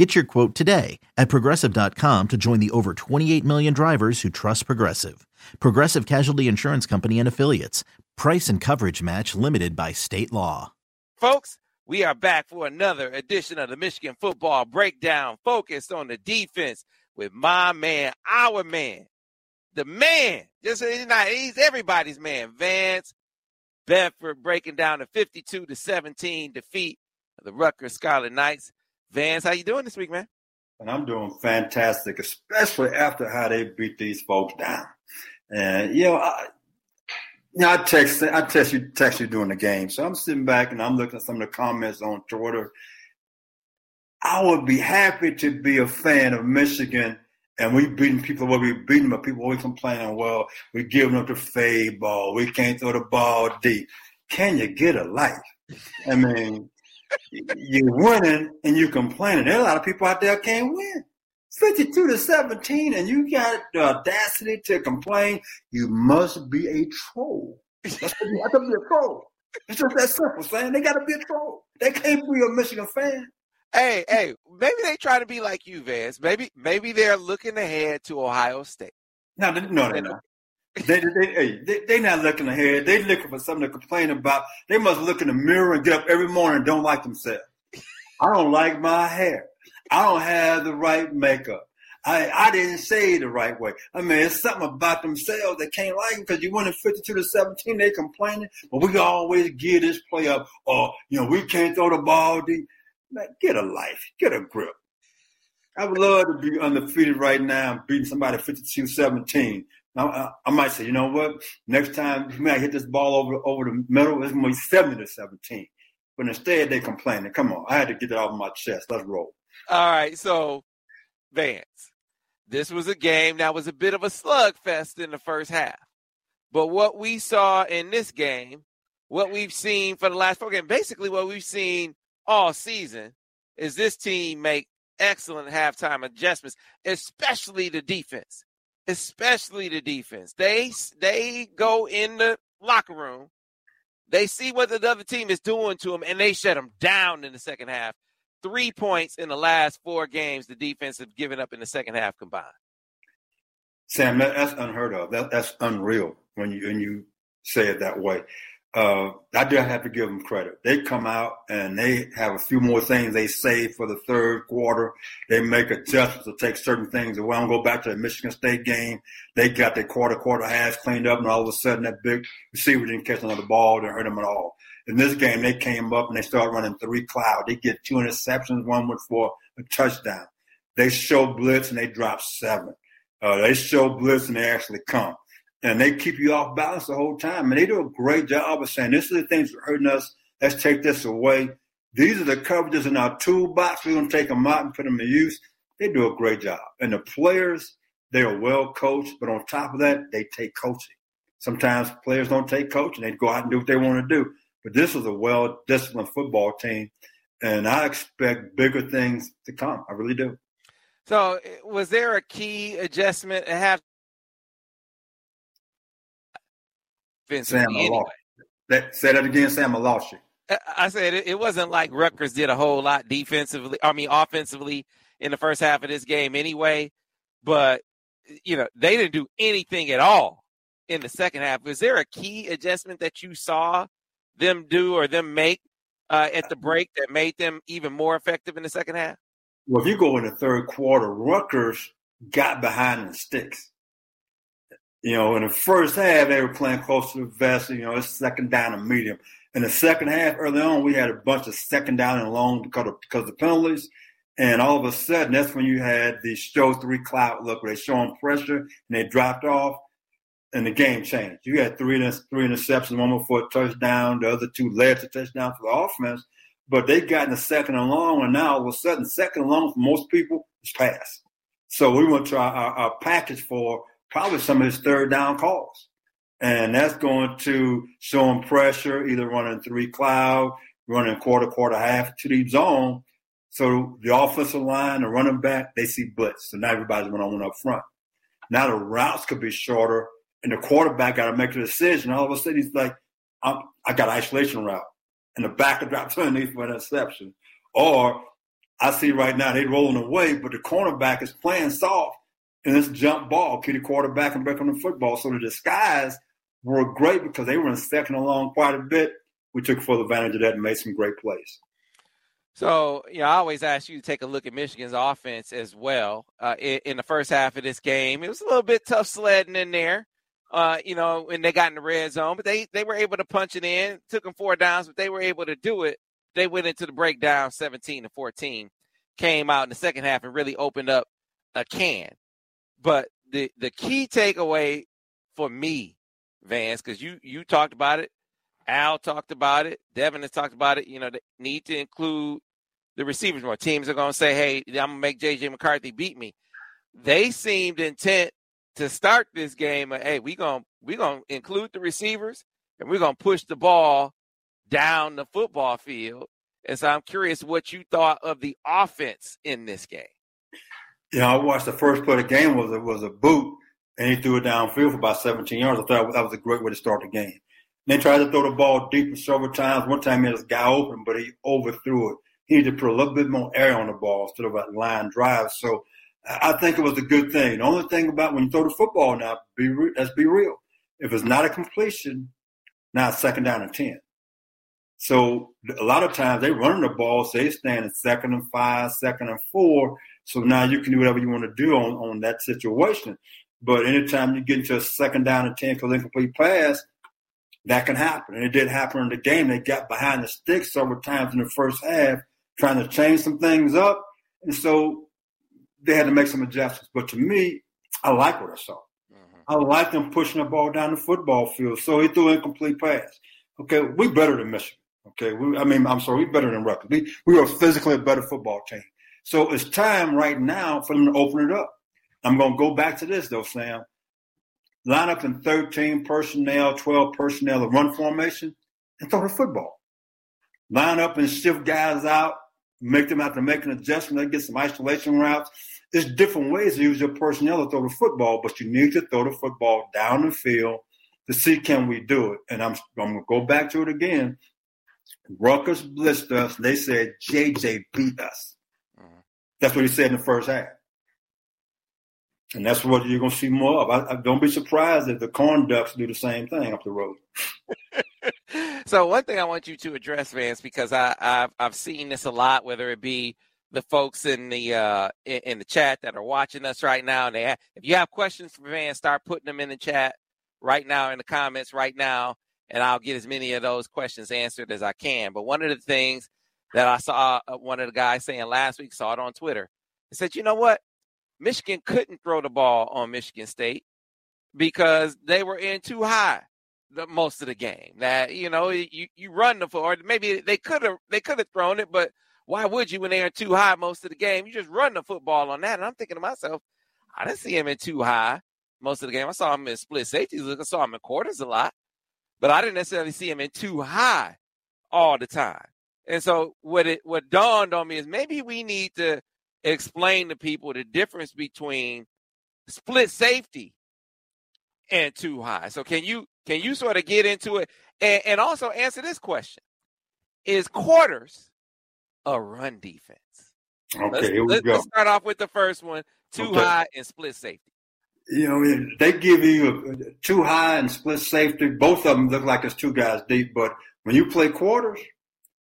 Get your quote today at progressive.com to join the over 28 million drivers who trust Progressive. Progressive Casualty Insurance Company and Affiliates. Price and coverage match limited by state law. Folks, we are back for another edition of the Michigan Football Breakdown focused on the defense with my man, our man, the man. Just he's not he's everybody's man. Vance Bedford breaking down a 52 to 17 defeat of the Rutgers Scarlet Knights. Vance, how you doing this week, man? And I'm doing fantastic, especially after how they beat these folks down. And you know, I, you know, I text, I text you, text you during the game. So I'm sitting back and I'm looking at some of the comments on Twitter. I would be happy to be a fan of Michigan, and we beating people where we beating them, but people always complaining. Well, we giving up the fade ball. We can't throw the ball deep. Can you get a life? I mean, you're winning and you're complaining. There are a lot of people out there can't win. 52 to 17, and you got the audacity to complain. You must be a troll. You have to be a troll. It's just that simple, saying they got to be a troll. They can't be a Michigan fan. Hey, hey, maybe they try to be like you, Vance. Maybe, maybe they're looking ahead to Ohio State. No, no, they're not. They, they, they, they, not looking ahead. They looking for something to complain about. They must look in the mirror and get up every morning and don't like themselves. I don't like my hair. I don't have the right makeup. I, I didn't say the right way. I mean, it's something about themselves they can't like because you went in 52 to 17, they complaining, but we always gear this play up. Or, you know, we can't throw the ball deep. Man, get a life, get a grip. I would love to be undefeated right now, beating somebody 52 17. Now, I, I, might say, you know what? Next time you might hit this ball over over the middle, it's to be 70 to 17. But instead, they complaining. Come on, I had to get that off my chest. Let's roll. All right, so Vance, this was a game that was a bit of a slugfest in the first half. But what we saw in this game, what we've seen for the last four games, basically what we've seen all season, is this team make excellent halftime adjustments, especially the defense. Especially the defense. They they go in the locker room, they see what the other team is doing to them, and they shut them down in the second half three points in the last four games the defense have given up in the second half combined. Sam, that's unheard of. That, that's unreal when you when you say it that way. Uh, I do have to give them credit. They come out and they have a few more things they say for the third quarter. They make adjustments to take certain things away. I don't go back to the Michigan State game. They got their quarter, quarter halves cleaned up, and all of a sudden that big receiver didn't catch another ball. Didn't hurt them at all. In this game, they came up and they started running three cloud. They get two interceptions, one went for a touchdown. They show blitz and they drop seven. Uh, they show blitz and they actually come. And they keep you off balance the whole time. And they do a great job of saying, this is the things that are hurting us. Let's take this away. These are the coverages in our toolbox. We're going to take them out and put them in use. They do a great job. And the players, they are well coached. But on top of that, they take coaching. Sometimes players don't take coaching. They go out and do what they want to do. But this is a well disciplined football team, and I expect bigger things to come. I really do. So, eh, was there a key adjustment to have? Sam, anyway? that, say that again, Sam. I lost you. I said it, it wasn't like Rutgers did a whole lot defensively. I mean, offensively in the first half of this game, anyway. But you know, they didn't do anything at all in the second half. Was there a key adjustment that you saw them do or them make uh, at the break that made them even more effective in the second half? Well, if you go in the third quarter, Rutgers got behind the sticks. You know, in the first half, they were playing close to the vest. You know, it's second down and medium. In the second half, early on, we had a bunch of second down and long because of, because of penalties. And all of a sudden, that's when you had the show three cloud look where they showing pressure and they dropped off and the game changed. You had three three interceptions, one for a touchdown, the other two led to touchdown for the offense. But they got in the second and long, and now all of a sudden, second and long for most people is pass. So we went to our, our, our package for probably some of his third down calls. And that's going to show him pressure, either running three cloud, running quarter, quarter, half to deep zone. So the offensive line, the running back, they see blitz. So now everybody's running one up front. Now the routes could be shorter, and the quarterback got to make a decision. All of a sudden, he's like, i got isolation route, and the backer drops underneath for an interception. Or I see right now they rolling away, but the cornerback is playing soft, and it's jump ball, the quarterback and back on the football. So the disguise were great because they were in second along quite a bit. We took full advantage of that and made some great plays. So, you know, I always ask you to take a look at Michigan's offense as well. Uh, in, in, the first half of this game, it was a little bit tough sledding in there. Uh, you know, when they got in the red zone, but they they were able to punch it in. Took them four downs, but they were able to do it. They went into the breakdown, seventeen to fourteen. Came out in the second half and really opened up a can. But the the key takeaway for me, Vance, because you you talked about it, Al talked about it, Devin has talked about it. You know, they need to include the receivers more. Teams are going to say, "Hey, I'm gonna make JJ McCarthy beat me." They seemed intent to start this game. Hey, we gonna we gonna include the receivers and we're gonna push the ball down the football field. And so I'm curious what you thought of the offense in this game. Yeah, I watched the first play of the game was a, was a boot, and he threw it downfield for about 17 yards. I thought that was a great way to start the game. They tried to throw the ball deeper several times. One time he had this guy open, but he overthrew it. He needed to put a little bit more air on the ball instead of a line drive. So I think it was a good thing. The only thing about when you throw the football now, be re- let's be real. If it's not a completion, now it's second down and 10. So a lot of times they running the ball, so they stand in second and five, second and four. So now you can do whatever you want to do on, on that situation. But anytime you get into a second down and 10 because incomplete pass, that can happen. And it did happen in the game. They got behind the sticks several times in the first half, trying to change some things up. And so they had to make some adjustments. But to me, I like what I saw. Mm-hmm. I like them pushing the ball down the football field. So he threw incomplete pass. Okay, we better than Michigan. Okay, we, I mean, I'm sorry, we better than Rutgers. We, we are physically a better football team. So it's time right now for them to open it up. I'm going to go back to this though, Sam. Line up in 13 personnel, 12 personnel, a run formation, and throw the football. Line up and shift guys out, make them have to make an adjustment, they get some isolation routes. There's different ways to use your personnel to throw the football, but you need to throw the football down the field to see can we do it. And I'm, I'm going to go back to it again. Rutgers blitzed us. They said JJ beat us. That's what he said in the first half. And that's what you're going to see more of. I, I, don't be surprised if the corn ducks do the same thing up the road. so one thing I want you to address, Vance, because I, I've, I've seen this a lot, whether it be the folks in the uh, in, the chat that are watching us right now, and they have, if you have questions for Vance, start putting them in the chat right now in the comments right now, and I'll get as many of those questions answered as I can. But one of the things that I saw uh, one of the guys saying last week, saw it on Twitter, he said, "You know what? Michigan couldn't throw the ball on Michigan State because they were in two high the most of the game. That you know, you you run the or maybe they could have they could have thrown it, but why would you when they are two high most of the game? You just run the football on that. And I'm thinking to myself, I didn't see him in two high most of the game. I saw him in split safeties. I saw him in quarters a lot, but I didn't necessarily see him in two high all the time. And so what it what dawned on me is maybe we need to explain to people the difference between split safety and two high. So can you can you sort of get into it and, and also answer this question? Is quarters a run defense? Okay, let's, here we let's, go. Let's start off with the first one: too okay. high and split safety. You know, they give you a, two high and split safety. Both of them look like it's two guys deep, but when you play quarters,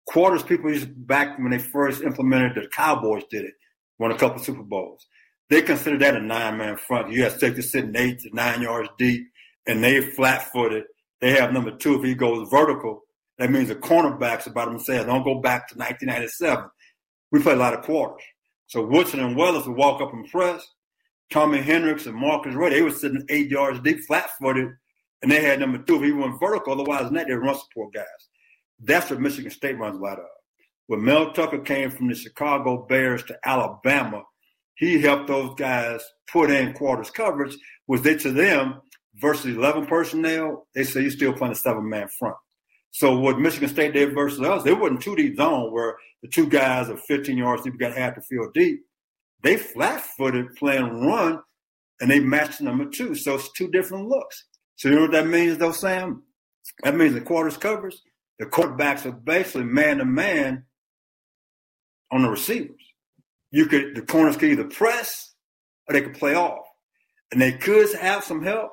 quarters people used back when they first implemented the Cowboys did it won a couple Super Bowls. They considered that a nine man front. You have safety sitting eight to nine yards deep, and they flat footed. They have number two. If he goes vertical, that means the cornerbacks about themselves. Don't go back to 1997. We play a lot of quarters. So Woodson and Wells would walk up and press. Tommy Hendricks and Marcus Ray, they were sitting eight yards deep, flat footed, and they had number two. If he went vertical, otherwise, net, they run support guys. That's what Michigan State runs lot of when Mel Tucker came from the Chicago Bears to Alabama, he helped those guys put in quarters coverage, was they to them, versus 11 personnel, they say you're still playing a seven man front. So what Michigan State did versus us, they wasn't two deep zone where the two guys are 15 yards deep, got half the field deep. They flat footed playing run and they matched number two. So it's two different looks. So you know what that means though, Sam? That means the quarters covers, the quarterbacks are basically man to man on the receivers. You could the corners could either press or they could play off. And they could have some help.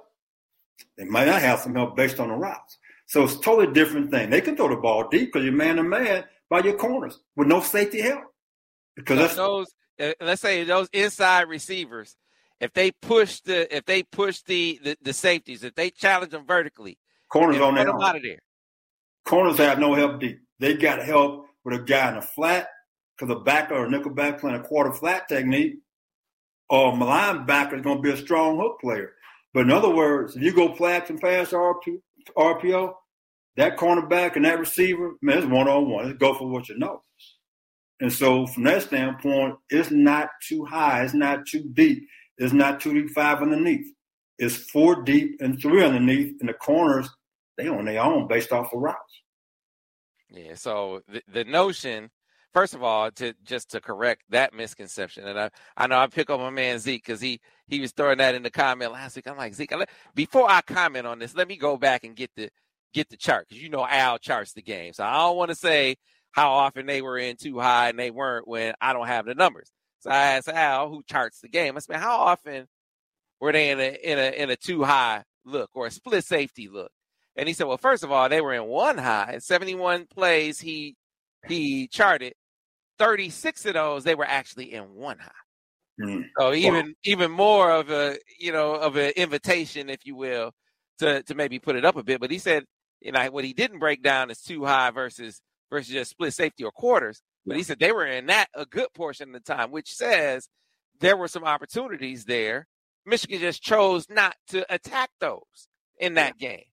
They might not have some help based on the routes. So it's a totally different thing. They can throw the ball deep because you're man to man by your corners with no safety help. Because that's those uh, let's say those inside receivers, if they push the if they push the the, the safeties, if they challenge them vertically, corners on their out of there. Corners have no help deep. They got help with a guy in a flat because a backer or a nickel back playing a quarter flat technique, or a linebacker is going to be a strong hook player. But in other words, if you go flat and pass RP, RPO, that cornerback and that receiver, man, it's one on one. It's go for what you know. And so from that standpoint, it's not two high, it's not too deep, it's not two deep, five underneath. It's four deep and three underneath, and the corners they on their own based off of routes. Yeah. So the, the notion, first of all, to just to correct that misconception, and I I know I pick on my man Zeke because he he was throwing that in the comment last week. I'm like Zeke, before I comment on this, let me go back and get the get the chart because you know Al charts the game, so I don't want to say how often they were in two high and they weren't when I don't have the numbers. So I asked Al, who charts the game. I said, how often were they in a in a in a two high look or a split safety look? And he said, well, first of all, they were in one high. 71 plays he he charted. 36 of those they were actually in one high. Mm. So even wow. even more of a you know of an invitation, if you will, to to maybe put it up a bit. But he said, you know, what he didn't break down is two high versus versus just split safety or quarters. But he said they were in that a good portion of the time, which says there were some opportunities there. Michigan just chose not to attack those in that game.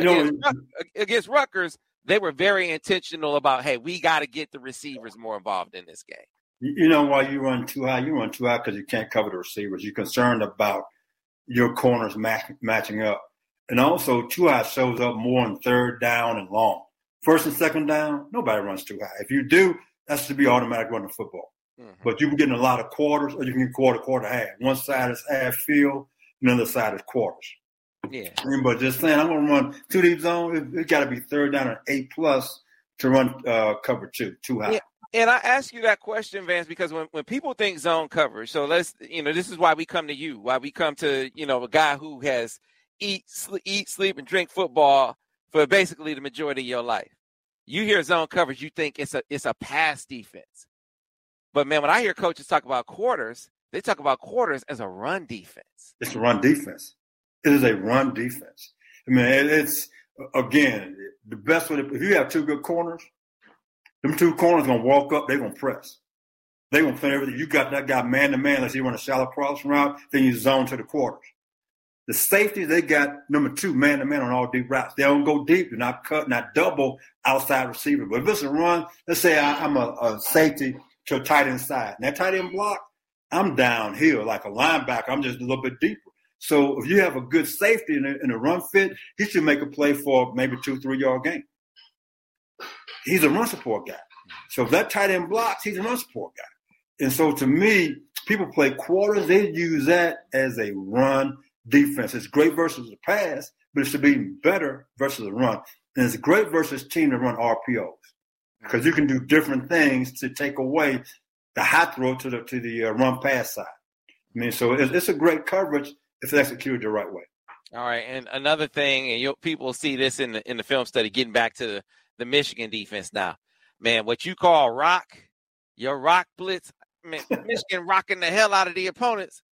You against, know, against Rutgers, they were very intentional about, hey, we got to get the receivers more involved in this game. You know why you run two high? You run two high because you can't cover the receivers. You're concerned about your corners match, matching up. And also, two high shows up more on third down and long. First and second down, nobody runs two high. If you do, that's to be automatic running football. Mm-hmm. But you can get in a lot of quarters, or you can get quarter, quarter, half. One side is half field, and the other side is quarters. Yeah. but just saying, I'm going to run two deep zone. It, it got to be third down and eight plus to run uh, cover two, too high. Yeah. And I ask you that question, Vance, because when, when people think zone coverage, so let's, you know, this is why we come to you, why we come to, you know, a guy who has eat, sleep, eat, sleep, and drink football for basically the majority of your life. You hear zone coverage, you think it's a it's a pass defense. But man, when I hear coaches talk about quarters, they talk about quarters as a run defense. It's a run defense. It is a run defense. I mean, it's again the best way. To, if you have two good corners, them two corners gonna walk up. They're gonna press. They're gonna play everything. You got that guy man to man. Say you run a shallow crossing route, then you zone to the quarters. The safety, they got number two, man to man on all deep routes. They don't go deep. They're not cut, not double outside receiver. But if it's a run, let's say I, am a, a, safety to a tight end side. And that tight end block, I'm downhill like a linebacker. I'm just a little bit deeper. So if you have a good safety in a, in a run fit, he should make a play for maybe two, three yard gain. He's a run support guy. So if that tight end blocks, he's a run support guy. And so to me, people play quarters. They use that as a run defense. It's great versus the pass, but it should be better versus the run. And it's great versus team to run RPOs because you can do different things to take away the high throw to the to the uh, run pass side. I mean, so it's, it's, a great coverage if it's executed the right way. All right, and another thing, and you people see this in the in the film study. Getting back to the, the Michigan defense now, man, what you call rock, your rock blitz, man, Michigan rocking the hell out of the opponents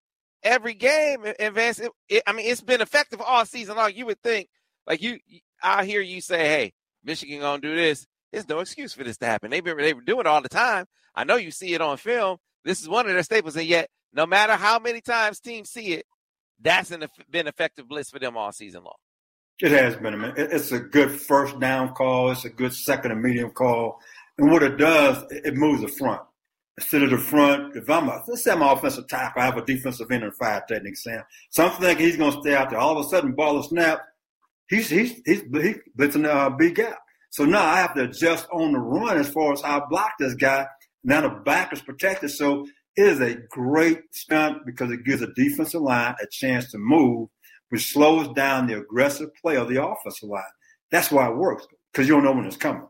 every game, Advance. It, it, I mean, it's been effective all season long. You would think, like you, I hear you say, "Hey, Michigan gonna do this." There's no excuse for this to happen. They've been they were doing it all the time. I know you see it on film. This is one of their staples, and yet, no matter how many times teams see it, that's an, been effective blitz for them all season long. It has been. It's a good first down call. It's a good second and medium call. And what it does, it moves the front. instead of the front. If I'm a, let's say I'm an offensive tackle, I have a defensive end and five technique, Sam. So I'm thinking he's going to stay out there. All of a sudden, ball is snap. He's he's he's, he's blitzing uh, big gap. So now I have to adjust on the run as far as how I block this guy. Now the back is protected. So it is a great stunt because it gives a defensive line a chance to move, which slows down the aggressive play of the offensive line. That's why it works because you don't know when it's coming.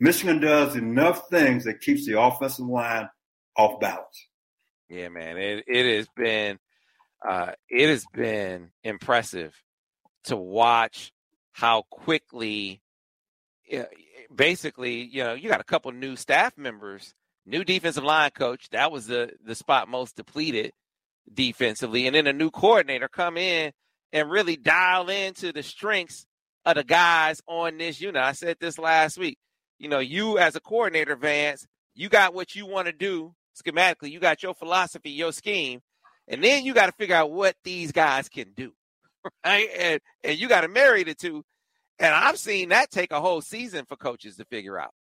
Michigan does enough things that keeps the offensive line off balance. Yeah, man, it it has been uh, it has been impressive to watch how quickly, basically, you know, you got a couple new staff members, new defensive line coach. That was the the spot most depleted defensively, and then a new coordinator come in and really dial into the strengths of the guys on this unit. I said this last week. You know, you as a coordinator, Vance, you got what you want to do schematically. You got your philosophy, your scheme, and then you got to figure out what these guys can do, right? And and you got to marry the two. And I've seen that take a whole season for coaches to figure out.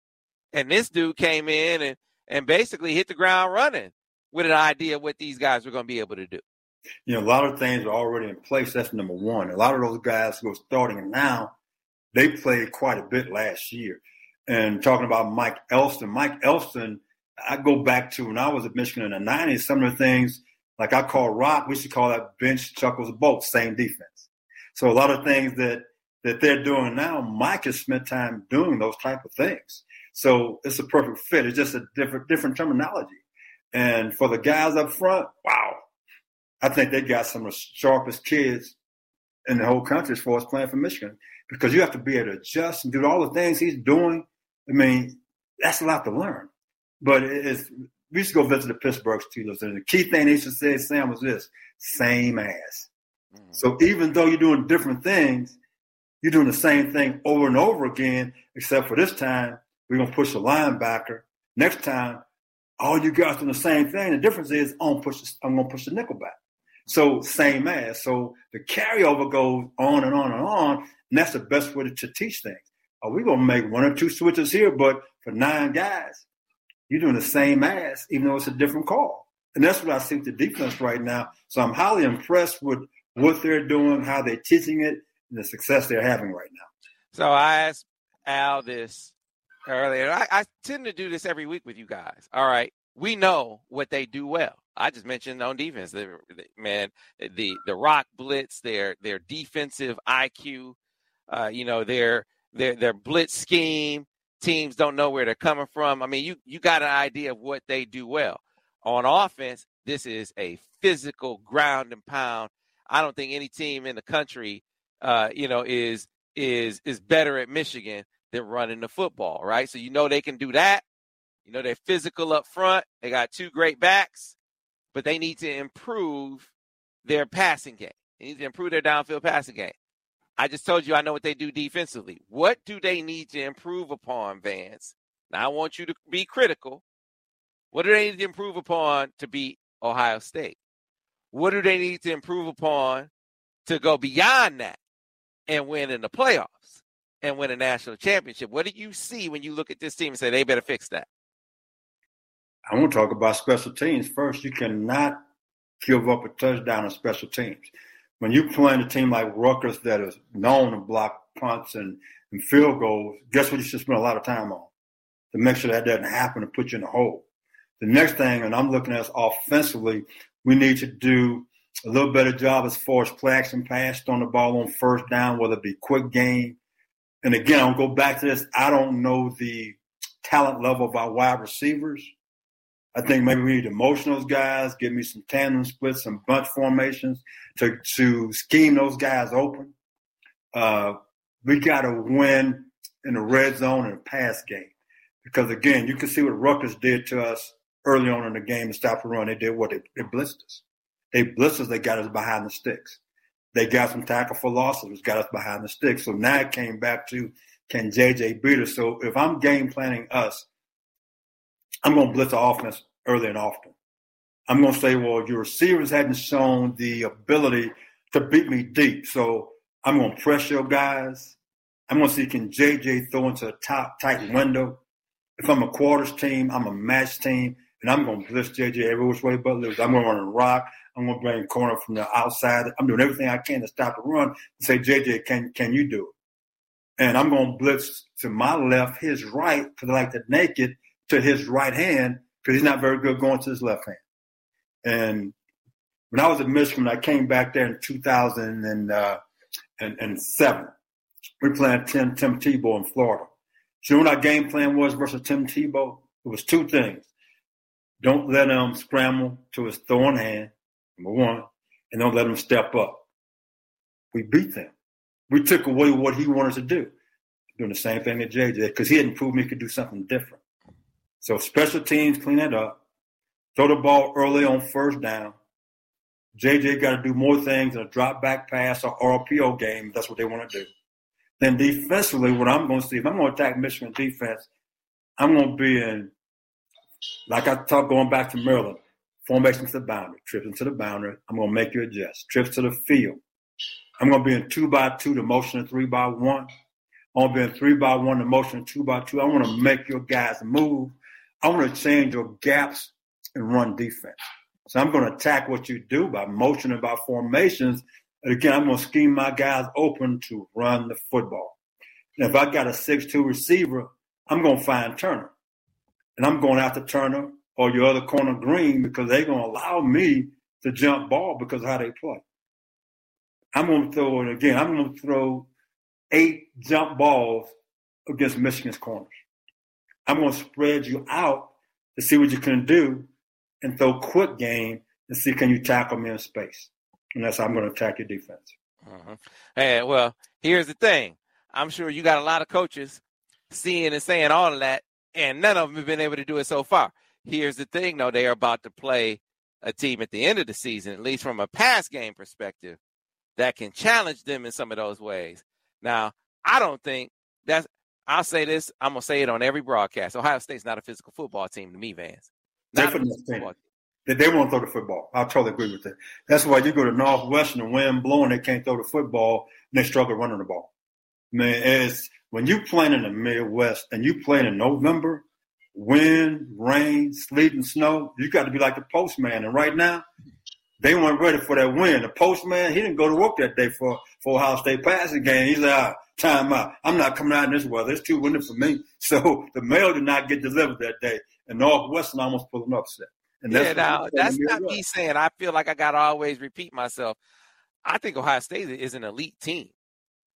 And this dude came in and and basically hit the ground running with an idea of what these guys were going to be able to do. You know, a lot of things are already in place. That's number one. A lot of those guys who are starting now, they played quite a bit last year. And talking about Mike Elston, Mike Elston, I go back to when I was at Michigan in the 90s, some of the things like I call rock, we should call that bench chuckles both, same defense. So a lot of things that that they're doing now, Mike has spent time doing those type of things. So it's a perfect fit. It's just a different different terminology. And for the guys up front, wow, I think they got some of the sharpest kids in the whole country as far as playing for Michigan because you have to be able to adjust and do all the things he's doing. I mean, that's a lot to learn. But it's we used to go visit the Pittsburgh Steelers, and the key thing they used to say, Sam, was this: same ass. Mm-hmm. So even though you're doing different things, you're doing the same thing over and over again, except for this time we're gonna push the linebacker. Next time, all you guys doing the same thing. The difference is I'm push. I'm gonna push the nickel back. So same as. So the carryover goes on and on and on, and that's the best way to, to teach things. Are we gonna make one or two switches here, but for nine guys, you're doing the same ass, even though it's a different call. And that's what I see with the defense right now. So I'm highly impressed with what they're doing, how they're teaching it, and the success they're having right now. So I asked Al this earlier. I, I tend to do this every week with you guys. All right. We know what they do well. I just mentioned on defense, man, the the rock blitz, their their defensive IQ, uh, you know, their their their blitz scheme, teams don't know where they're coming from. I mean, you you got an idea of what they do well. On offense, this is a physical ground and pound. I don't think any team in the country, uh, you know, is is is better at Michigan than running the football, right? So you know they can do that. You know they're physical up front. They got two great backs, but they need to improve their passing game. They need to improve their downfield passing game. I just told you I know what they do defensively. What do they need to improve upon, Vance? Now I want you to be critical. What do they need to improve upon to beat Ohio State? What do they need to improve upon to go beyond that and win in the playoffs and win a national championship? What do you see when you look at this team and say they better fix that? I want to talk about special teams first. You cannot give up a touchdown on special teams when you're playing a team like Rutgers that is known to block punts and, and field goals, guess what you should spend a lot of time on to make sure that doesn't happen and put you in a hole. The next thing, and I'm looking at us offensively, we need to do a little better job as far as play action pass on the ball on first down, whether it be quick game. And again, I'll go back to this. I don't know the talent level of our wide receivers. I think maybe we need to motion those guys, give me some tandem splits, some bunch formations to to scheme those guys open. Uh, we got to win in the red zone and pass game because again, you can see what Rutgers did to us early on in the game to stop the run. They did what they, they blitzed us. They blitzed us. They got us behind the sticks. They got some tackle for losses, got us behind the sticks. So now it came back to can JJ beat us? So if I'm game planning us, I'm going to blitz the offense early and often. I'm going to say, well, your receivers hadn't shown the ability to beat me deep. So I'm going to press your guys. I'm going to see can JJ throw into a top tight window. If I'm a quarters team, I'm a match team. and I'm going to blitz JJ every which way but loose. I'm going to run a rock. I'm going to bring corner from the outside. I'm doing everything I can to stop the run and say, JJ, can can you do it? And I'm going to blitz to my left, his right, because I like to naked to his right hand because he's not very good going to his left hand. And when I was at Michigan, I came back there in 2007. Uh, we playing Tim, Tim Tebow in Florida. So what our game plan was versus Tim Tebow? It was two things. Don't let him scramble to his throwing hand, number one, and don't let him step up. We beat them. We took away what he wanted to do. Doing the same thing that Jay did because he hadn't proven he could do something different. So special teams clean it up. Throw the ball early on first down. JJ got to do more things than a drop back pass or RPO game. That's what they want to do. Then defensively, what I'm going to see, if I'm going to attack Michigan defense, I'm going to be in, like I talked going back to Maryland, formation to the boundary, trips into the boundary. I'm going to make you adjust. Trips to the field. I'm going to be in two by two to motion and three by one. I'm going to be in three by one to motion and two by two. I want to make your guys move. I want to change your gaps and run defense. So I'm going to attack what you do by motion and by formations and again, I'm going to scheme my guys open to run the football. And if I got a six-two receiver, I'm going to find Turner. And I'm going after Turner or your other corner Green because they're going to allow me to jump ball because how they play. I'm going to throw it again. I'm going to throw eight jump balls against Michigan's corners. I'm going to spread you out to see what you can do and throw quick game and see can you tackle me in space and that's how I'm going to attack your defense. Mm-hmm. Hey, well, here's the thing. I'm sure you got a lot of coaches seeing and saying all of that, and none of them have been able to do it so far. Here's the thing, though, they are about to play a team at the end of the season, at least from a pass game perspective, that can challenge them in some of those ways. Now, I don't think that's. I'll say this. I'm gonna say it on every broadcast. Ohio State's not a physical football team to me, Vance. Not Definitely that they won't throw the football. I totally agree with that. That's why you go to Northwestern and wind blowing, they can't throw the football and they struggle running the ball. Man, it's when you playing in the Midwest and you playing in November, wind, rain, sleet, and snow, you got to be like the postman. And right now, they weren't ready for that win. The postman, he didn't go to work that day for, for Ohio State passing game. He's like, ah, time out. I'm not coming out in this weather. It's too windy for me. So the mail did not get delivered that day. And Northwestern almost pulled an upset. And that's yeah, now that's not me saying I feel like I got to always repeat myself. I think Ohio State is an elite team.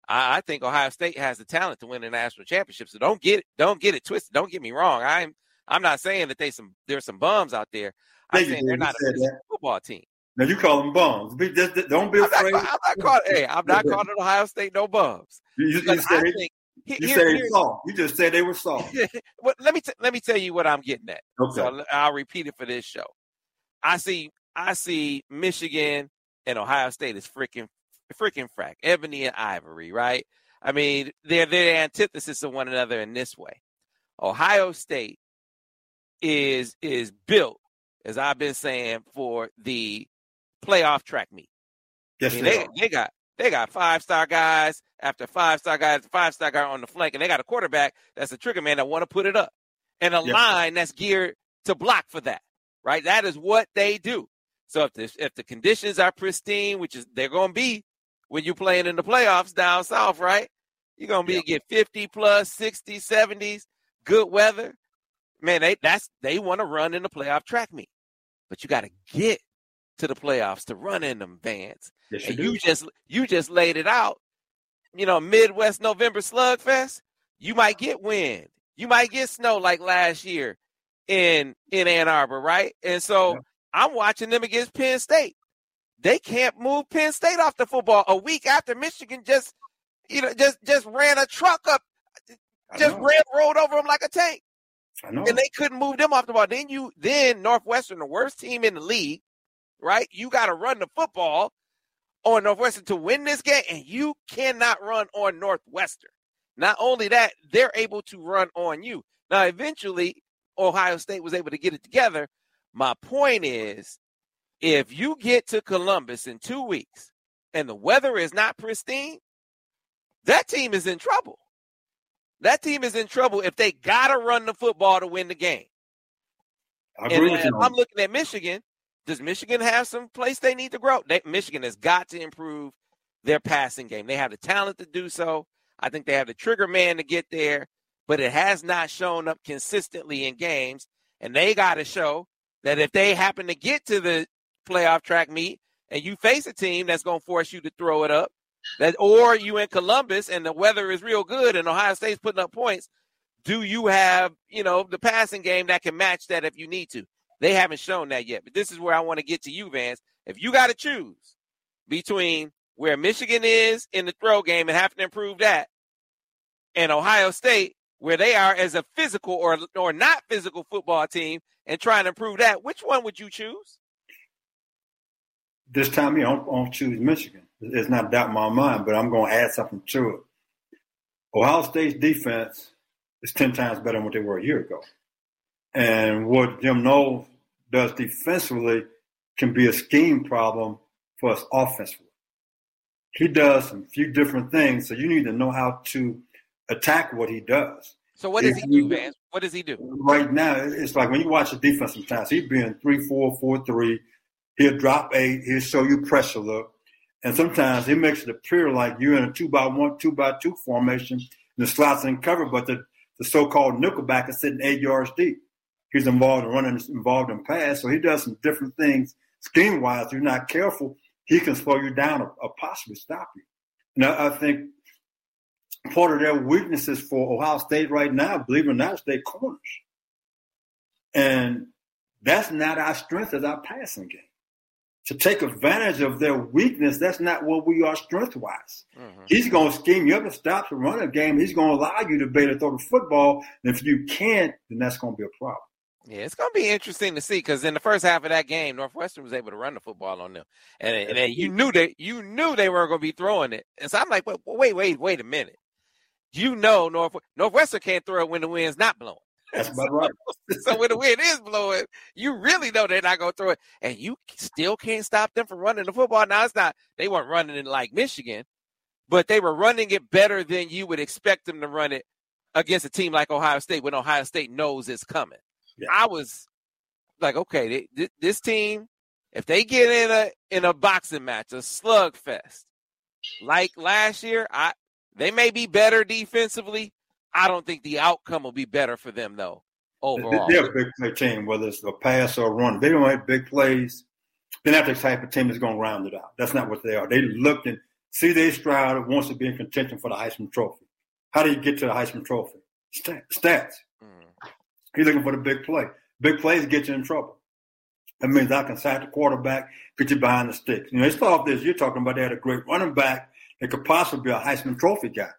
I, I, think Ohio State has the talent to win a national championship. So don't get it, don't get it twisted. Don't get me wrong. I'm I'm not saying that they some there's some bums out there. I'm saying they're not a football team. Now you call them bums. Be, just, don't be afraid. I'm not, I'm not calling. Hey, I'm not calling Ohio State no bums. You, you, you said, think, you here, said soft. You just said they were soft. well, let me t- let me tell you what I'm getting at. Okay. So I'll repeat it for this show. I see I see Michigan and Ohio State is freaking freaking frack, ebony and ivory, right? I mean, they're they're the antithesis of one another in this way. Ohio State is is built, as I've been saying, for the playoff track meet. Yes, I mean, they, they, they got they got five star guys after five star guys, five star guy on the flank, and they got a quarterback that's a trigger man that want to put it up, and a yes. line that's geared to block for that right? That is what they do. So if the if the conditions are pristine, which is they're going to be when you're playing in the playoffs down south, right? You're going to be get 50 plus, 60, 70s, good weather. Man, they that's they want to run in the playoff track meet. But you got to get to the playoffs to run in them Vance. Yes, and you, just you just laid it out. You know, Midwest November slugfest, you might get wind. You might get snow like last year in in Ann Arbor, right? And so yeah. I'm watching them against Penn State. They can't move Penn State off the football a week after Michigan just you know just just ran a truck up, just ran rolled over them like a tank. And they couldn't move them off the ball. Then you then Northwestern, the worst team in the league, right? You got to run the football on Northwestern to win this game, and you cannot run on Northwestern. Not only that, they're able to run on you. Now, eventually, Ohio State was able to get it together. My point is, if you get to Columbus in two weeks and the weather is not pristine, that team is in trouble. That team is in trouble if they got to run the football to win the game. I agree with you. I'm looking at Michigan. Does Michigan have some place they need to grow? They, Michigan has got to improve their passing game. They have the talent to do so. I think they have the trigger man to get there, but it has not shown up consistently in games. And they got to show that if they happen to get to the playoff track meet and you face a team that's going to force you to throw it up, that or you in Columbus and the weather is real good and Ohio State's putting up points, do you have, you know, the passing game that can match that if you need to? They haven't shown that yet. But this is where I want to get to you, Vance. If you got to choose between where Michigan is in the throw game and having to improve that, and Ohio State, where they are as a physical or or not physical football team and trying to improve that, which one would you choose? This time, I'm, don't, choose Michigan. It's not doubt in my mind, but I'm going to add something to it. Ohio State's defense is 10 times better than what they were a year ago. And what Jim Knowles does defensively can be a scheme problem for us offensively. He does a few different things, so you need to know how to attack what he does. So what does if he do, man? What does he do? Right now, it's like when you watch the defense sometimes, he's being three, four, four, three. He'll drop eight. He'll show you pressure look. And sometimes he makes it appear like you're in a two by one, two by two formation, and the slots in cover, but the, the so-called nickelback is sitting eight yards deep. He's involved in running, involved in pass, so he does some different things scheme-wise. If you're not careful, he can slow you down or, or possibly stop you. Now, I think part of their weaknesses for Ohio State right now, believe it or not, is their corners. And that's not our strength as our passing game. To take advantage of their weakness, that's not what we are strength wise. Mm-hmm. He's going to scheme you up and stop the running game. He's going to allow you to be able to throw the football. And if you can't, then that's going to be a problem. Yeah, it's going to be interesting to see because in the first half of that game, Northwestern was able to run the football on them, and, and, and you knew that you knew they were going to be throwing it. And so I'm like, wait, wait, wait, wait a minute you know North Northwestern can't throw it when the wind's not blowing. That's about right. so when the wind is blowing, you really know they're not going to throw it, and you still can't stop them from running the football. Now it's not they weren't running it like Michigan, but they were running it better than you would expect them to run it against a team like Ohio State when Ohio State knows it's coming. Yeah. I was like, okay, they, this team, if they get in a in a boxing match, a slugfest like last year, I they may be better defensively. I don't think the outcome will be better for them though. Overall, they're a big play team, whether it's a pass or a run. They don't have big plays. They're not the type of team that's going to round it out. That's not what they are. They looked and see C.J. Stroud wants to be in contention for the Heisman Trophy. How do you get to the Heisman Trophy? Stats. Mm. He's looking for the big play. Big plays get you in trouble. That means I can sack the quarterback, get you behind the sticks. You know, it's off this. You're talking about they had a great running back that could possibly be a Heisman Trophy guy.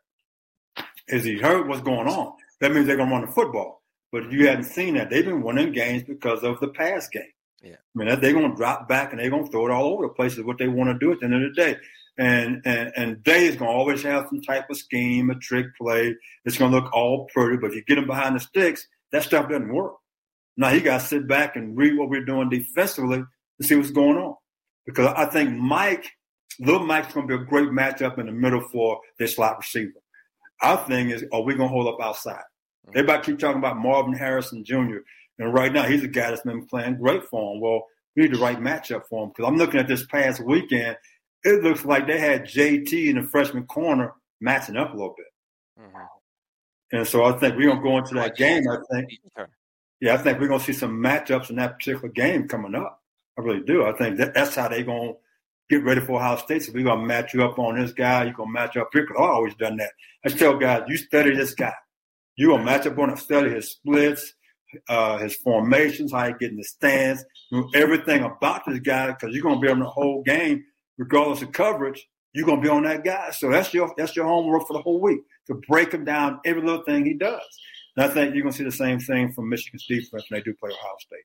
Is he heard what's going on? That means they're going to run the football. But you hadn't seen that. They've been winning games because of the pass game. Yeah. I mean, they're going to drop back and they're going to throw it all over the place is what they want to do at the end of the day. And, and, and Day is going to always have some type of scheme, a trick play. It's going to look all pretty, but if you get them behind the sticks, that stuff doesn't work. Now he got to sit back and read what we're doing defensively and see what's going on. Because I think Mike Little Mike's going to be a great matchup in the middle for their slot receiver. Our thing is, are we going to hold up outside? Mm-hmm. Everybody keep talking about Marvin Harrison Jr. And right now, he's a guy that's been playing great for him. Well, we need the right matchup for him because I'm looking at this past weekend. It looks like they had JT in the freshman corner matching up a little bit. Mm-hmm. And so I think we're going to go into that game. I think, yeah, I think we're going to see some matchups in that particular game coming up. I really do. I think that, that's how they're going to get ready for Ohio State. So we're gonna match you up on this guy. You're gonna match up here. Cause I've always done that. I tell guys, you study this guy. You're gonna match up on him, study his splits, uh, his formations, how he get in the stands, know everything about this guy, because you're gonna be on the whole game, regardless of coverage. You're gonna be on that guy. So that's your that's your homework for the whole week to break him down every little thing he does. And I think you're gonna see the same thing from Michigan's defense when they do play Ohio State.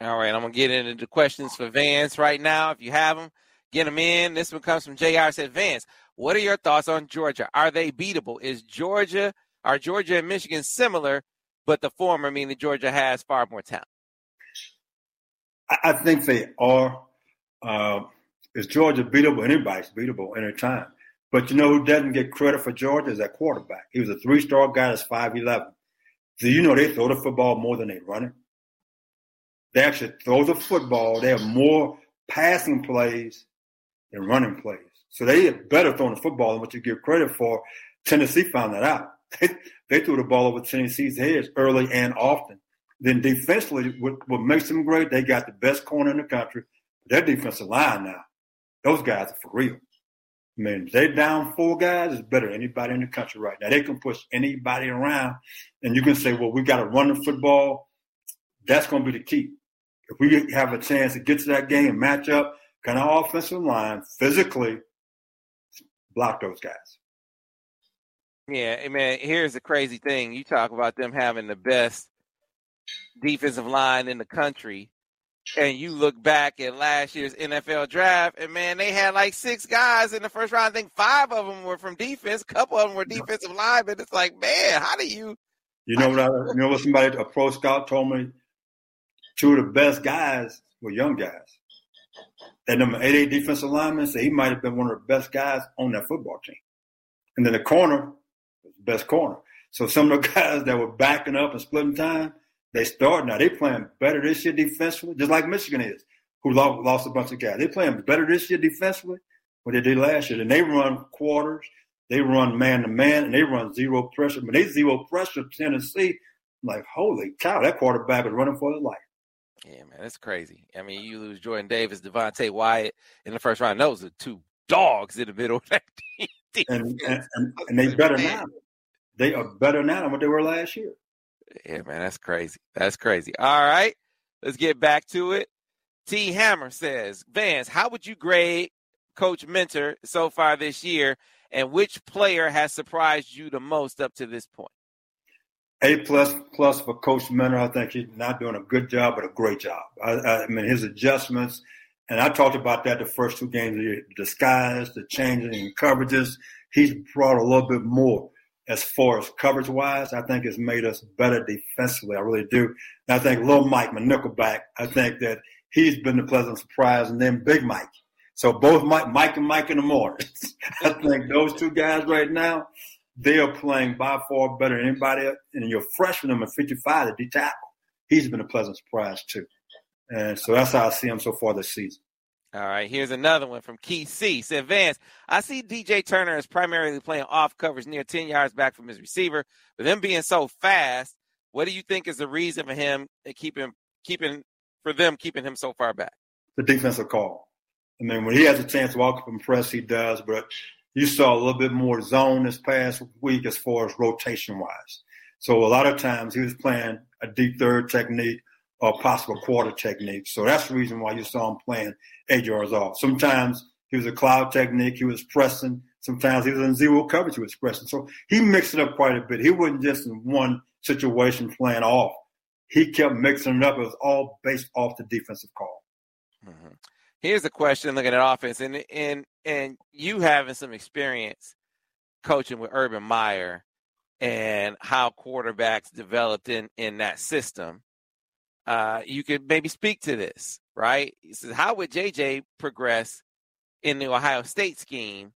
All right, I'm gonna get into the questions for Vance right now. If you have them, get them in. This one comes from Jr. Said Vance, what are your thoughts on Georgia? Are they beatable? Is Georgia are Georgia and Michigan similar, but the former meaning Georgia has far more talent? I think they are. Uh, is Georgia beatable? Anybody's beatable anytime. But you know who doesn't get credit for Georgia is that quarterback. He was a three-star guy that's 5'11". Do you know they throw the football more than they run it? They actually throw the football. They have more passing plays than running plays. So they are better throwing the football than what you give credit for. Tennessee found that out. They, threw the ball over Tennessee's heads early and often. Then defensively, what, what makes them great, they got the best corner in the country. Their defensive line now, those guys are for real. I mean, they down four guys is better than anybody in the country right now. They can push anybody around, and you can say, "Well, we got to run the football." That's going to be the key if we have a chance to get to that game and match up, can our offensive line physically block those guys? Yeah, I mean, here's the crazy thing. You talk about them having the best defensive line in the country, and you look back at last year's NFL draft, and man, they had like six guys in the first round. I think five of them were from defense, a couple of them were defensive line, linemen. It's like, man, how do you? You know what? I, you know what? Somebody, a pro scout, told me two of the best guys were young guys. That number 88 defensive lineman said he might have been one of the best guys on that football team. And then the corner best corner. So some of the guys that were backing up and splitting time, they start now. They playing better this year defensively, just like Michigan is, who lost, lost a bunch of guys. They playing better this year defensively than they did last year. And they run quarters, they run man to man, and they run zero pressure. But they zero pressure Tennessee. I'm like, holy cow, that quarterback is running for his life. Yeah, man, that's crazy. I mean, you lose Jordan Davis, Devonte Wyatt in the first round. Those are two dogs in the middle of that and, and, and they better now. They are better now than what they were last year. Yeah, man, that's crazy. That's crazy. All right, let's get back to it. T Hammer says, Vance, how would you grade Coach Minter so far this year, and which player has surprised you the most up to this point? A plus plus for Coach Minter. I think he's not doing a good job, but a great job. I, I mean, his adjustments, and I talked about that the first two games, the disguise, the changing in coverages. He's brought a little bit more as far as coverage wise. I think it's made us better defensively. I really do. And I think Little Mike, my nickelback, I think that he's been the pleasant surprise, and then Big Mike. So both Mike, Mike and Mike in the morning. I think those two guys right now they are playing by far better than anybody. And your freshman number 55, the D tackle, he's been a pleasant surprise too. And so that's how I see him so far this season. All right, here's another one from Keith C. Said Vance, I see DJ Turner as primarily playing off coverage near 10 yards back from his receiver. With him being so fast, what do you think is the reason for him keeping keeping for them keeping him so far back? The defensive call. I mean, when he has a chance to walk up and press, he does. But you saw a little bit more zone this past week as far as rotation wise. So a lot of times he was playing a deep third technique or possible quarter technique. So that's the reason why you saw him playing eight yards off. Sometimes he was a cloud technique, he was pressing. Sometimes he was in zero coverage, he was pressing. So he mixed it up quite a bit. He wasn't just in one situation playing off. He kept mixing it up. It was all based off the defensive call. Mm-hmm. Here's a question looking at offense, and and and you having some experience coaching with Urban Meyer and how quarterbacks developed in in that system. Uh, you could maybe speak to this, right? He says, how would JJ progress in the Ohio State scheme?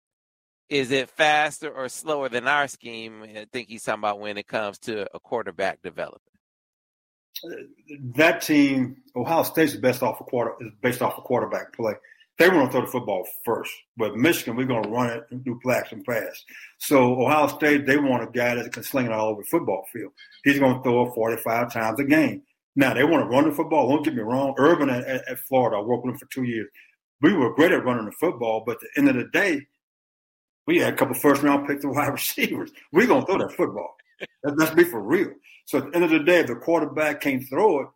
Is it faster or slower than our scheme? I think he's talking about when it comes to a quarterback development that team, Ohio State's best off a quarter is based off a quarterback play. They want to throw the football first. But Michigan, we're going to run it and do and pass. So Ohio State, they want a guy that can sling it all over the football field. He's going to throw it 45 times a game. Now, they want to run the football. Don't get me wrong. Urban at, at Florida, I worked with him for two years. We were great at running the football, but at the end of the day, we had a couple first round picks of wide receivers. We're going to throw that football. Let's be for real. So at the end of the day, if the quarterback can't throw it,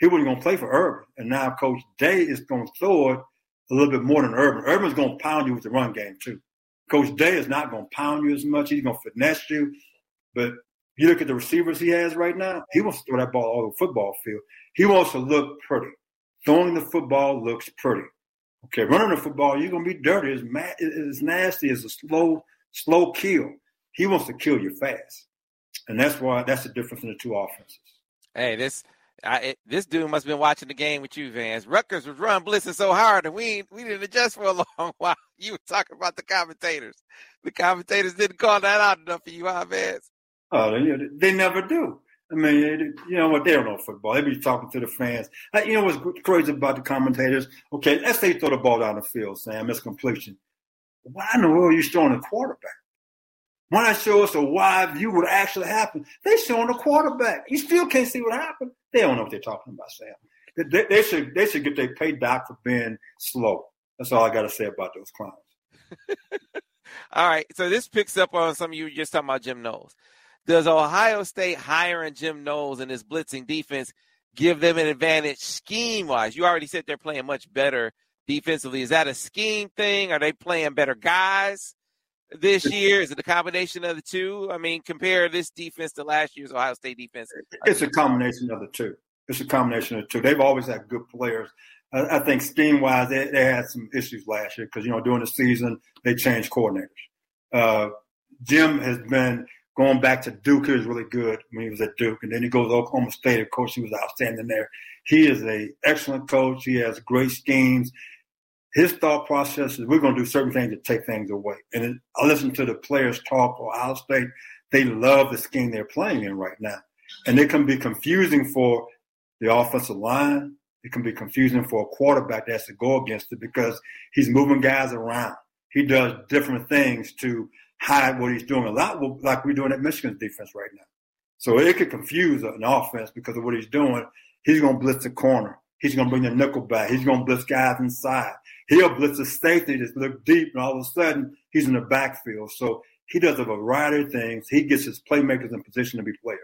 he wasn't going to play for Urban. And now Coach Day is going to throw it a little bit more than Urban. Urban's going to pound you with the run game, too. Coach Day is not going to pound you as much. He's going to finesse you. But you look at the receivers he has right now, he wants to throw that ball all over the football field. He wants to look pretty. Throwing the football looks pretty. Okay, running the football, you're gonna be dirty. It's, mad, it's nasty. It's a slow, slow kill. He wants to kill you fast, and that's why that's the difference in the two offenses. Hey, this I, it, this dude must have been watching the game with you, Vance. Rutgers was run blitzing so hard, and we we didn't adjust for a long while. You were talking about the commentators. The commentators didn't call that out enough for you, huh, Vance? Oh, they, they never do. I mean, you know what? They don't know football. They be talking to the fans. Uh, you know what's crazy about the commentators? Okay, let's say you throw the ball down the field, Sam. It's completion. Why in the world are you throwing a quarterback? Not show us a wide view what actually happened? They showing the quarterback. You still can't see what happened. They don't know what they're talking about, Sam. They, they should they should get their pay doc for being slow. That's all I got to say about those clowns. all right, so this picks up on some of you just talking about Jim Knowles. Does Ohio State hiring Jim Knowles and his blitzing defense give them an advantage scheme wise? You already said they're playing much better defensively. Is that a scheme thing? Are they playing better guys this year? Is it a combination of the two? I mean, compare this defense to last year's Ohio State defense. It's a combination of the two. It's a combination of the two. They've always had good players. I, think scheme wise, they, they, had some issues last year because, you know, during the season, they changed coordinators. Uh, Jim has been going back to Duke, he was really good when he was at Duke, and then he goes to Oklahoma State. Of course, he was outstanding there. He is a excellent coach. He has great schemes. His thought process is we're going to do certain things to take things away. And I listen to the players talk for Ohio State. They love the scheme they're playing in right now, and it can be confusing for the offensive line. It can be confusing for a quarterback that has to go against it because he's moving guys around. He does different things to hide what he's doing a lot like we're doing at Michigan's defense right now. So it could confuse an offense because of what he's doing. He's going to blitz the corner. He's going to bring the nickel back. He's going to blitz guys inside. He'll blitz the safety just look deep, and all of a sudden he's in the backfield. So he does a variety of things. He gets his playmakers in position to be players.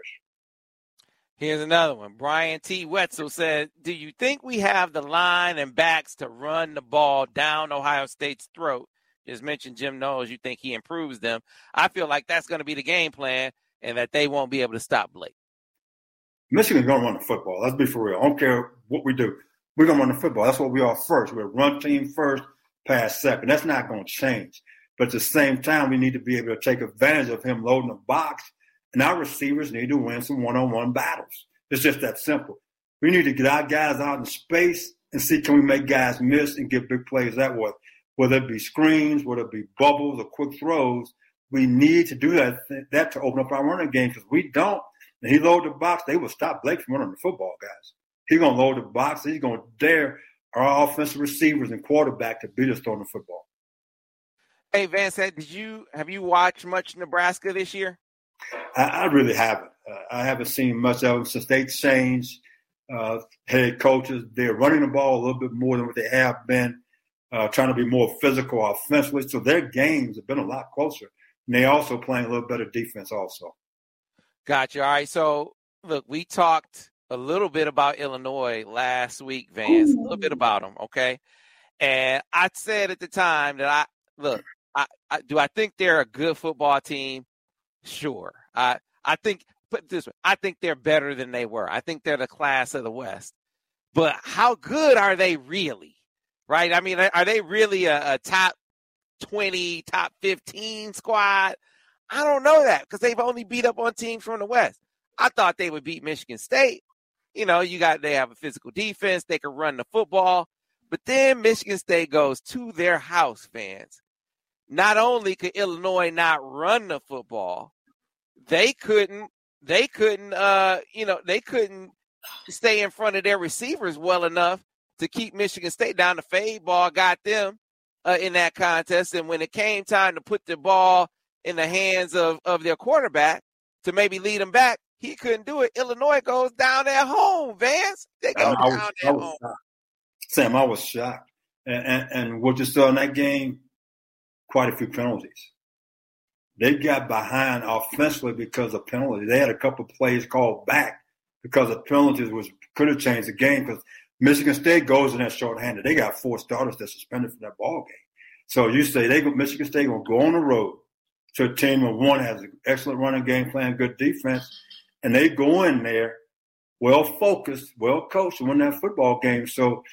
Here's another one. Brian T. Wetzel said, Do you think we have the line and backs to run the ball down Ohio State's throat just mentioned Jim Knowles, you think he improves them. I feel like that's going to be the game plan and that they won't be able to stop Blake. Michigan's going to run the football. Let's be for real. I don't care what we do. We're going to run the football. That's what we are first. We're a run team first, pass second. That's not going to change. But at the same time, we need to be able to take advantage of him loading the box. And our receivers need to win some one on one battles. It's just that simple. We need to get our guys out in space and see can we make guys miss and get big plays that way whether it be screens, whether it be bubbles or quick throws, we need to do that that to open up our running game because we don't. And he load the box, they will stop Blake from running the football, guys. He's gonna load the box. He's gonna dare our offensive receivers and quarterback to beat us throwing the football. Hey Vance, did you have you watched much Nebraska this year? I, I really haven't. Uh, I haven't seen much of them since they changed uh, head coaches. They're running the ball a little bit more than what they have been uh, trying to be more physical offensively. So their games have been a lot closer. And they also playing a little better defense also. Gotcha. All right. So look, we talked a little bit about Illinois last week, Vance. A little bit about them, okay? And I said at the time that I look, I, I do I think they're a good football team? Sure. I I think put this way, I think they're better than they were. I think they're the class of the West. But how good are they really? right? I mean, are they really a, a top 20, top 15 squad? I don't know that because they've only beat up on teams from the West. I thought they would beat Michigan State. You know, you got they have a physical defense, they can run the football. But then Michigan State goes to their house fans. Not only could Illinois not run the football, they couldn't they couldn't uh you know, they couldn't stay in front of their receivers well enough to keep Michigan State down. The fade ball got them uh, in that contest. And when it came time to put the ball in the hands of, of their quarterback to maybe lead them back, he couldn't do it. Illinois goes down at home, Vance. They go down was, at home. Shocked. Sam, I was shocked. And, and, and what you saw in that game, quite a few penalties. They got behind offensively because of penalties. They had a couple plays called back because of penalties, which could have changed the game because Michigan State goes in there shorthanded. They got four starters that suspended from that ball game. So you say they go, Michigan State gonna go on the road to a team of one has an excellent running game plan, good defense, and they go in there well focused, well coached, and win that football game. So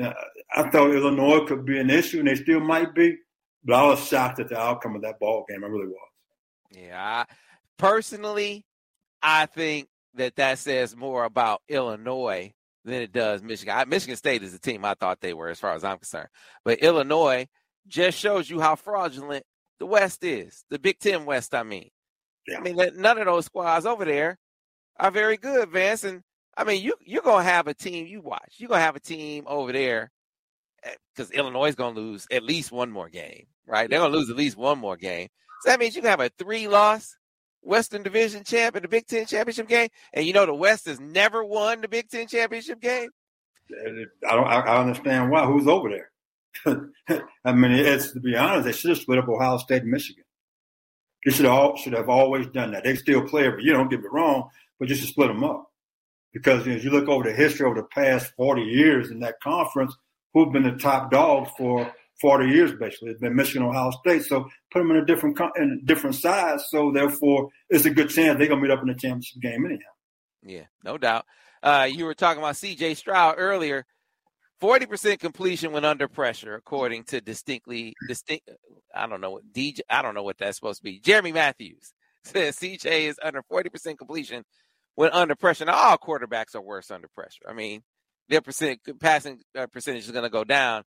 uh, I thought Illinois could be an issue, and they still might be. But I was shocked at the outcome of that ball game. I really was. Yeah, I, personally, I think that that says more about Illinois than it does Michigan. I, Michigan State is the team I thought they were, as far as I'm concerned. But Illinois just shows you how fraudulent the West is, the Big Ten West. I mean, yeah. I mean, none of those squads over there are very good, Vance. And I mean, you you're gonna have a team you watch. You're gonna have a team over there because eh, Illinois is gonna lose at least one more game, right? They're gonna lose at least one more game. So that means you can have a three loss Western Division champ in the Big Ten championship game, and you know the West has never won the Big Ten championship game. I don't. I understand why. Who's over there? I mean, it's to be honest, they should have split up Ohio State and Michigan. They should all, should have always done that. They still play every year. Don't get me wrong, but just to split them up because you know, as you look over the history over the past forty years in that conference, who've been the top dogs for 40 years basically. It's been Michigan, Ohio State. So put them in a different in a different size. So therefore, it's a good chance they're gonna meet up in the championship game anyhow. Yeah, no doubt. Uh, you were talking about C.J. Stroud earlier. 40% completion when under pressure, according to distinctly distinct. I don't know what DJ. I don't know what that's supposed to be. Jeremy Matthews says CJ is under 40% completion when under pressure. Now all quarterbacks are worse under pressure. I mean, their percent passing uh, percentage is going to go down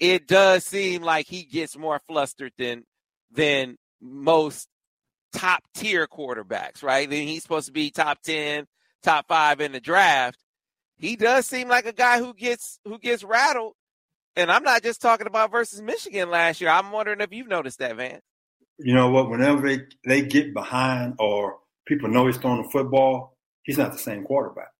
it does seem like he gets more flustered than than most top tier quarterbacks, right? Then he's supposed to be top 10, top 5 in the draft. He does seem like a guy who gets who gets rattled. And I'm not just talking about versus Michigan last year. I'm wondering if you've noticed that, man. You know what? Whenever they, they get behind or people know he's throwing the football, he's not the same quarterback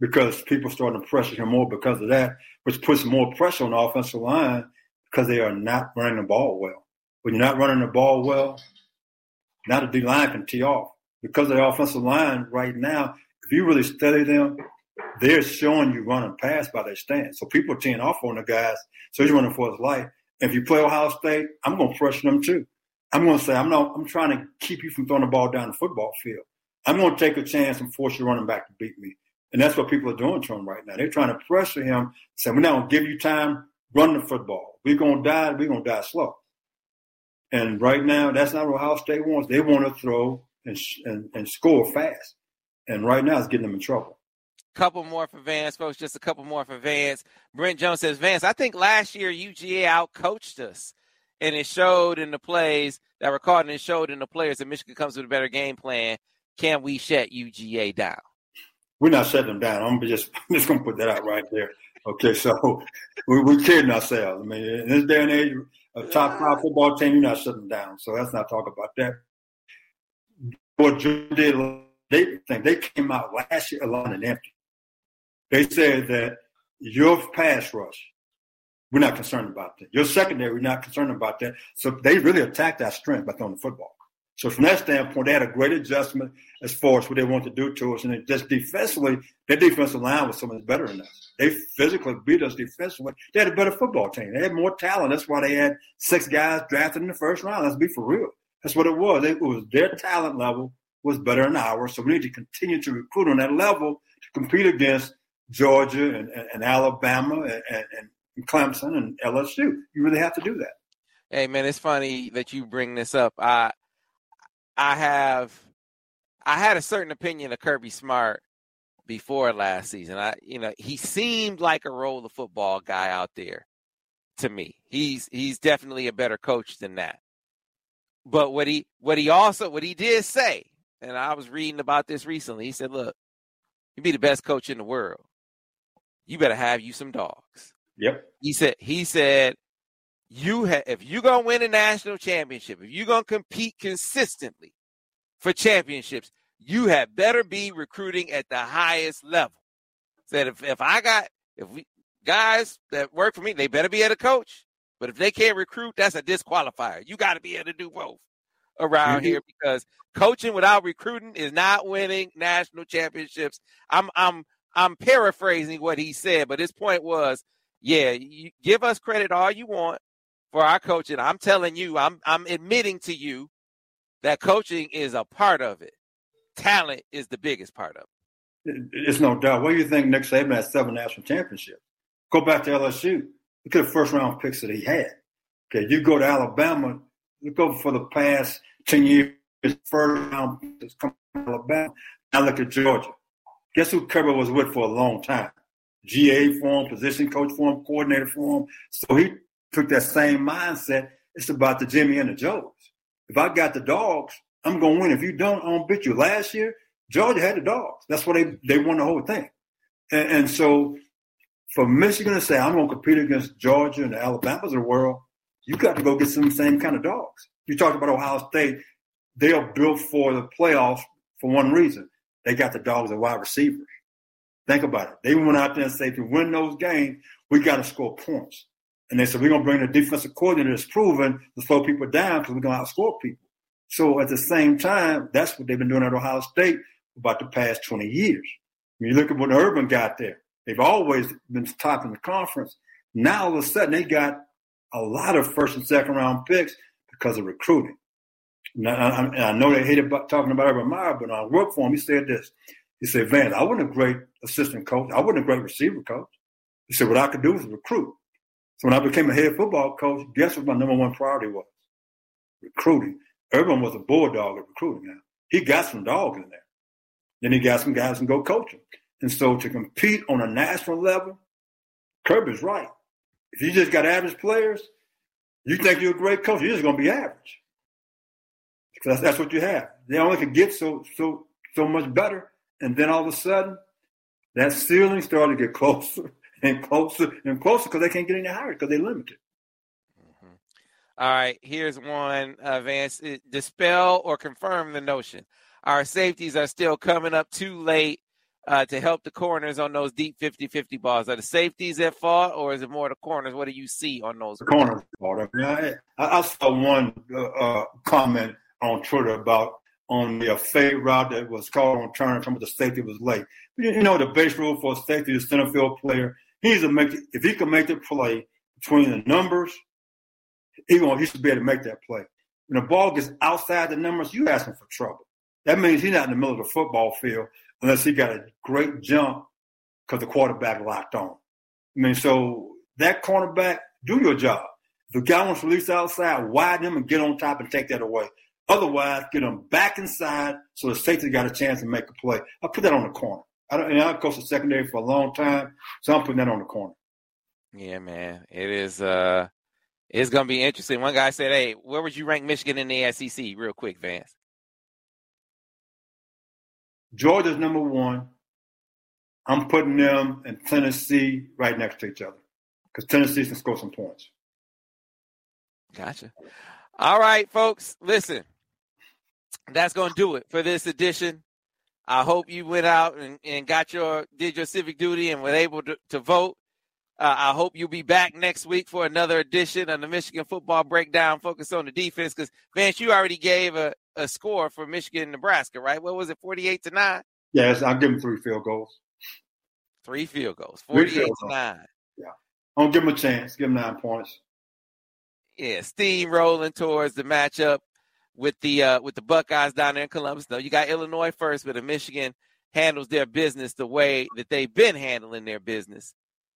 because people starting to pressure him more because of that, which puts more pressure on the offensive line because they are not running the ball well. When you're not running the ball well, now the D line can tee off. Because of the offensive line right now, if you really study them, they're showing you running past by their stance. So people are teeing off on the guys. So he's running for his life. If you play Ohio State, I'm going to pressure them too. I'm going to say, I'm not, I'm trying to keep you from throwing the ball down the football field. I'm going to take a chance and force your running back to beat me. And that's what people are doing to him right now. They're trying to pressure him, saying, we're not going to give you time, run the football. We're going to die, we're going to die slow. And right now, that's not what Ohio State wants. They want to throw and, and, and score fast. And right now, it's getting them in trouble. Couple more for Vance, folks. Just a couple more for Vance. Brent Jones says, Vance, I think last year UGA outcoached us. And it showed in the plays that were caught and it showed in the players that Michigan comes with a better game plan. Can we shut UGA down? we're not shutting them down. I'm just I'm just gonna put that out right there. Okay, so we, we're kidding ourselves. I mean, in this day and age, a top five football team, you're not shutting them down. So let's not talk about that. What Georgia did, they think they came out last year alone and empty. They said that your pass rush, we're not concerned about that. Your secondary, we're not concerned about that. So they really attacked our strength by throwing the football. So from that standpoint, they had a great adjustment as far as what they want to do to us. And just defensively, their defensive line was so much better than us. They physically beat us defensively. They had a better football team. They had more talent. That's why they had six guys drafted in the first round. Let's be for real. That's what it was. It was their talent level was better than ours. So we need to continue to recruit on that level to compete against Georgia and, and, and Alabama and, and, Clemson and LSU. You really have to do that. Hey man, it's funny that you bring this up. I I have I had a certain opinion of Kirby Smart before last season. I you know, he seemed like a roll the football guy out there to me. He's he's definitely a better coach than that. But what he what he also what he did say, and I was reading about this recently, he said, look, you'd be the best coach in the world. You better have you some dogs. Yep. He said he said you have if you're gonna win a national championship, if you're gonna compete consistently for championships, you had better be recruiting at the highest level. Said if, if I got if we guys that work for me, they better be at a coach. But if they can't recruit, that's a disqualifier. You got to be able to do both around mm-hmm. here because coaching without recruiting is not winning national championships. I'm I'm I'm paraphrasing what he said, but his point was, yeah, you give us credit all you want for our coaching. I'm telling you, I'm I'm admitting to you that coaching is a part of it. Talent is the biggest part of it. It's no doubt. What do you think Nick Saban had seven national championships? Go back to LSU. Look at the first round picks that he had. Okay, you go to Alabama, look over for the past 10 years, first round picks come from Alabama. Now look at Georgia. Guess who Kirby was with for a long time? GA for him, position coach for him, coordinator for him. So he took that same mindset. It's about the Jimmy and the Joes. If I got the dogs, I'm to win. If you don't, I'm to beat you. Last year, Georgia had the dogs. That's why they, they won the whole thing. And, and so for Michigan to say, I'm to compete against Georgia and the Alabamas of the world, you got to go get some same kind of dogs. You talked about Ohio State. They are built for the playoffs for one reason. They got the dogs and wide receivers. Think about it. They went out there and said, to win those games, we got to score points. And they said, we're going to bring the defensive coordinator that's proven to slow people down because we're going to outscore people. So at the same time, that's what they've been doing at Ohio State for about the past 20 years. When you look at what Urban got there, they've always been top in the conference. Now all of a sudden they got a lot of first and second round picks because of recruiting. Now, I, I know they hated talking about Urban Meyer, but I worked for him. He said this. He said, Vance, I wasn't a great assistant coach. I wasn't a great receiver coach. He said, what I could do was recruit. So when I became a head football coach, guess what my number one priority was? Recruiting. Urban was a bulldog at recruiting now. He got some dogs in there. Then he got some guys and go coaching. And so to compete on a national level, Kirby's right. If you just got average players, you think you're a great coach, you're just going to be average. Because that's, that's what you have. They only could get so so so much better, and then all of a sudden, that ceiling started to get closer and closer and closer because they can't get any higher because they're limited. Mm-hmm. All right, here's one, uh, Vance. Dispel or confirm the notion. Our safeties are still coming up too late uh, to help the corners on those deep 50-50 balls. Are the safeties at fault, or is it more the corners? What do you see on those? The corners. I, I saw one uh, uh, comment on Twitter about on the fade route that was called on Turner, some of the safety was late. You know, the base rule for safety, the center field player, he's a make if he can make the play between the numbers, he going he should be able to make that play. When the ball gets outside the numbers, you asking for trouble. That means he's not in the middle of the football field unless he got a great jump because the quarterback locked on. I mean, so that cornerback, do your job. If the guy wants to release outside, widen him and get on top and take that away. Otherwise, get them back inside so the safety got a chance to make a play. I put that on the corner. I don't, and I coached the secondary for a long time, so I'm putting that on the corner. Yeah, man, it is. uh It's gonna be interesting. One guy said, "Hey, where would you rank Michigan in the SEC?" Real quick, Vance. Georgia's number one. I'm putting them and Tennessee right next to each other because Tennessee can score some points. Gotcha. All right, folks, listen. That's going to do it for this edition. I hope you went out and, and got your did your civic duty and were able to, to vote. Uh, I hope you'll be back next week for another edition of the Michigan Football Breakdown, focus on the defense. Because Vance, you already gave a, a score for Michigan, and Nebraska, right? What was it, forty-eight to nine? Yes, I'll give them three field goals. Three field goals, forty-eight field to nine. Yeah, I'll give them a chance. Give them nine points. Yeah, steam rolling towards the matchup with the uh, with the Buckeyes down there in Columbus. Though you got Illinois first, but if Michigan handles their business the way that they've been handling their business,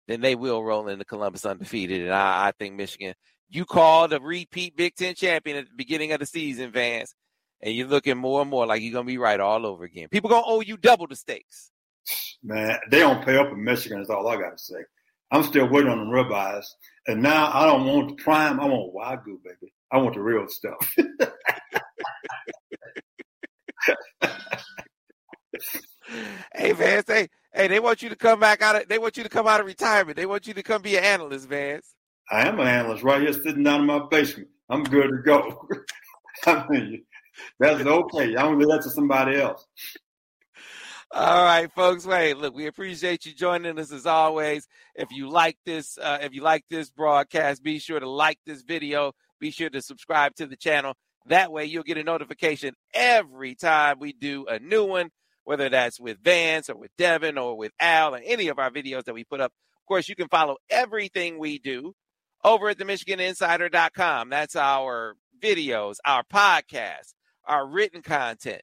then they will roll into Columbus undefeated. And I, I think Michigan, you called a repeat Big Ten champion at the beginning of the season, Vance, and you're looking more and more like you're gonna be right all over again. People gonna owe you double the stakes. Man, they don't pay up in Michigan. Is all I gotta say. I'm still waiting on the ribeyes, and now I don't want the prime. I want wagyu, baby. I want the real stuff. hey Vance, hey, Hey, they want you to come back out of they want you to come out of retirement. They want you to come be an analyst, Vance. I am an analyst right here sitting down in my basement. I'm good to go. I mean, that's okay. I'm gonna leave that to somebody else. All right, folks. Wait, look, we appreciate you joining us as always. If you like this, uh, if you like this broadcast, be sure to like this video. Be sure to subscribe to the channel. That way, you'll get a notification every time we do a new one, whether that's with Vance or with Devin or with Al or any of our videos that we put up. Of course, you can follow everything we do over at the MichiganInsider.com. That's our videos, our podcasts, our written content.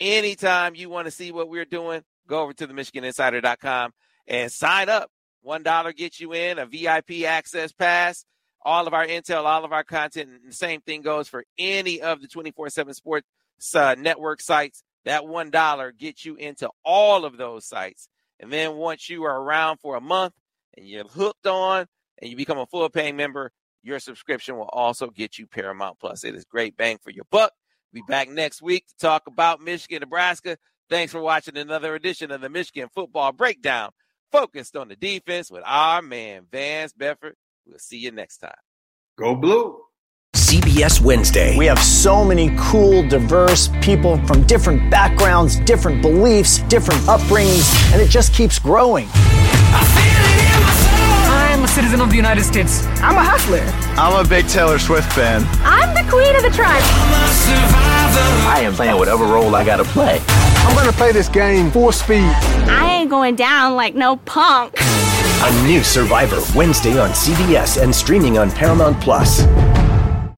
Anytime you want to see what we're doing, go over to the MichiganInsider.com and sign up. $1 gets you in a VIP access pass, all of our intel, all of our content. And the same thing goes for any of the 24 7 sports uh, network sites. That $1 gets you into all of those sites. And then once you are around for a month and you're hooked on and you become a full paying member, your subscription will also get you Paramount Plus. It is great bang for your buck. Be back next week to talk about Michigan, Nebraska. Thanks for watching another edition of the Michigan Football Breakdown, focused on the defense with our man Vance Bedford. We'll see you next time. Go blue. CBS Wednesday. We have so many cool, diverse people from different backgrounds, different beliefs, different upbringings, and it just keeps growing. I'm a citizen of the United States. I'm a hustler. I'm a big Taylor Swift fan. I'm the queen of the tribe. I am playing whatever role I gotta play. I'm gonna play this game full speed. I ain't going down like no punk. A new Survivor Wednesday on CBS and streaming on Paramount Plus.